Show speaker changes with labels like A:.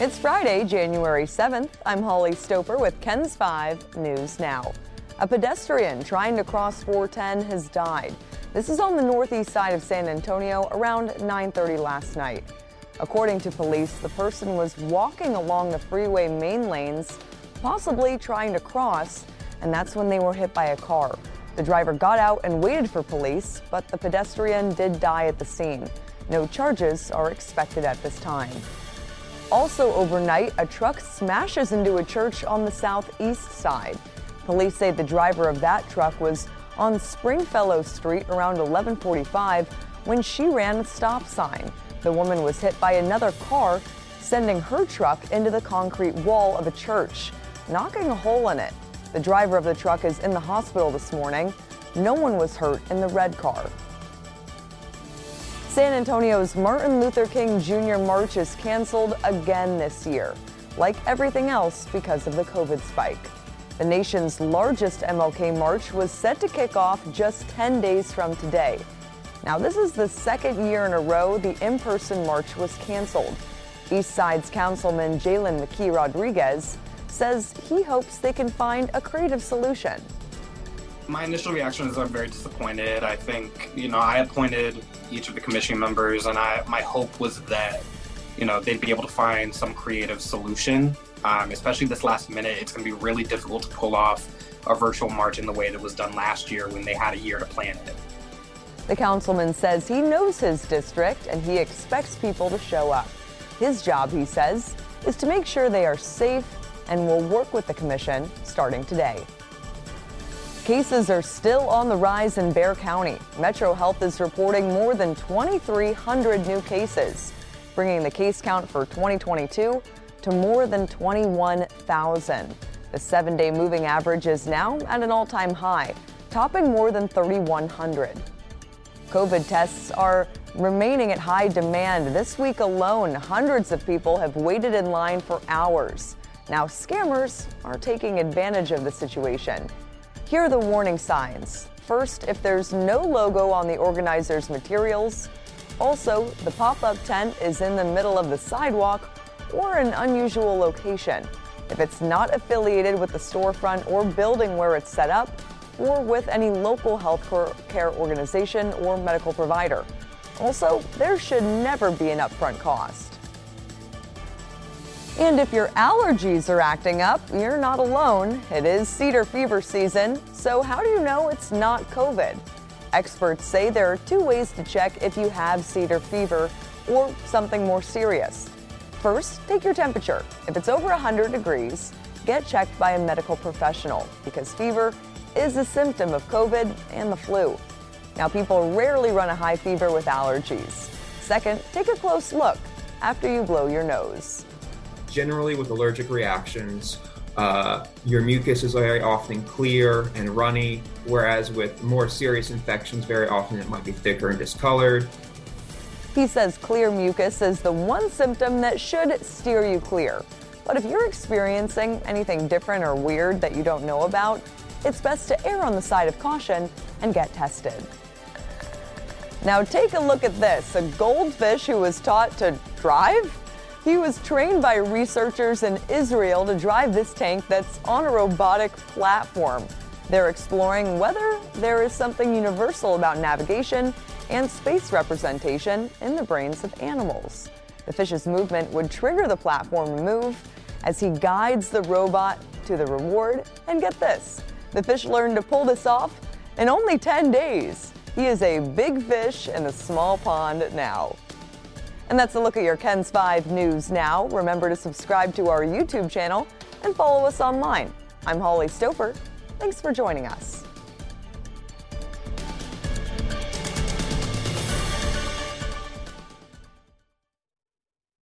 A: It's Friday, January 7th. I'm Holly Stoper with KENS 5 News Now. A pedestrian trying to cross 410 has died. This is on the northeast side of San Antonio around 9:30 last night. According to police, the person was walking along the freeway main lanes, possibly trying to cross, and that's when they were hit by a car. The driver got out and waited for police, but the pedestrian did die at the scene. No charges are expected at this time. Also overnight, a truck smashes into a church on the southeast side. Police say the driver of that truck was on Springfellow Street around 1145 when she ran a stop sign. The woman was hit by another car, sending her truck into the concrete wall of a church, knocking a hole in it. The driver of the truck is in the hospital this morning. No one was hurt in the red car. San Antonio's Martin Luther King Jr. March is canceled again this year, like everything else because of the COVID spike. The nation's largest MLK March was set to kick off just 10 days from today. Now, this is the second year in a row the in person march was canceled. Eastside's Councilman Jalen McKee Rodriguez says he hopes they can find a creative solution.
B: My initial reaction is I'm very disappointed. I think, you know, I appointed each of the commission members, and I my hope was that, you know, they'd be able to find some creative solution. Um, especially this last minute, it's going to be really difficult to pull off a virtual march in the way that was done last year when they had a year to plan it.
A: The councilman says he knows his district and he expects people to show up. His job, he says, is to make sure they are safe and will work with the commission starting today. Cases are still on the rise in Bexar County. Metro Health is reporting more than 2,300 new cases, bringing the case count for 2022 to more than 21,000. The seven day moving average is now at an all time high, topping more than 3,100. COVID tests are remaining at high demand. This week alone, hundreds of people have waited in line for hours. Now, scammers are taking advantage of the situation. Here are the warning signs. First, if there's no logo on the organizer's materials. Also, the pop up tent is in the middle of the sidewalk or an unusual location. If it's not affiliated with the storefront or building where it's set up, or with any local health care organization or medical provider. Also, there should never be an upfront cost. And if your allergies are acting up, you're not alone. It is cedar fever season, so how do you know it's not COVID? Experts say there are two ways to check if you have cedar fever or something more serious. First, take your temperature. If it's over 100 degrees, get checked by a medical professional because fever is a symptom of COVID and the flu. Now, people rarely run a high fever with allergies. Second, take a close look after you blow your nose
C: generally with allergic reactions, uh, your mucus is very often clear and runny, whereas with more serious infections, very often it might be thicker and discolored.
A: He says clear mucus is the one symptom that should steer you clear. But if you're experiencing anything different or weird that you don't know about, it's best to err on the side of caution and get tested. Now, take a look at this a goldfish who was taught to drive? He was trained by researchers in Israel to drive this tank that's on a robotic platform. They're exploring whether there is something universal about navigation and space representation in the brains of animals. The fish's movement would trigger the platform to move as he guides the robot to the reward. And get this the fish learned to pull this off in only 10 days. He is a big fish in a small pond now. And that's a look at your KENS 5 News Now. Remember to subscribe to our YouTube channel and follow us online. I'm Holly Stoper. Thanks for joining us.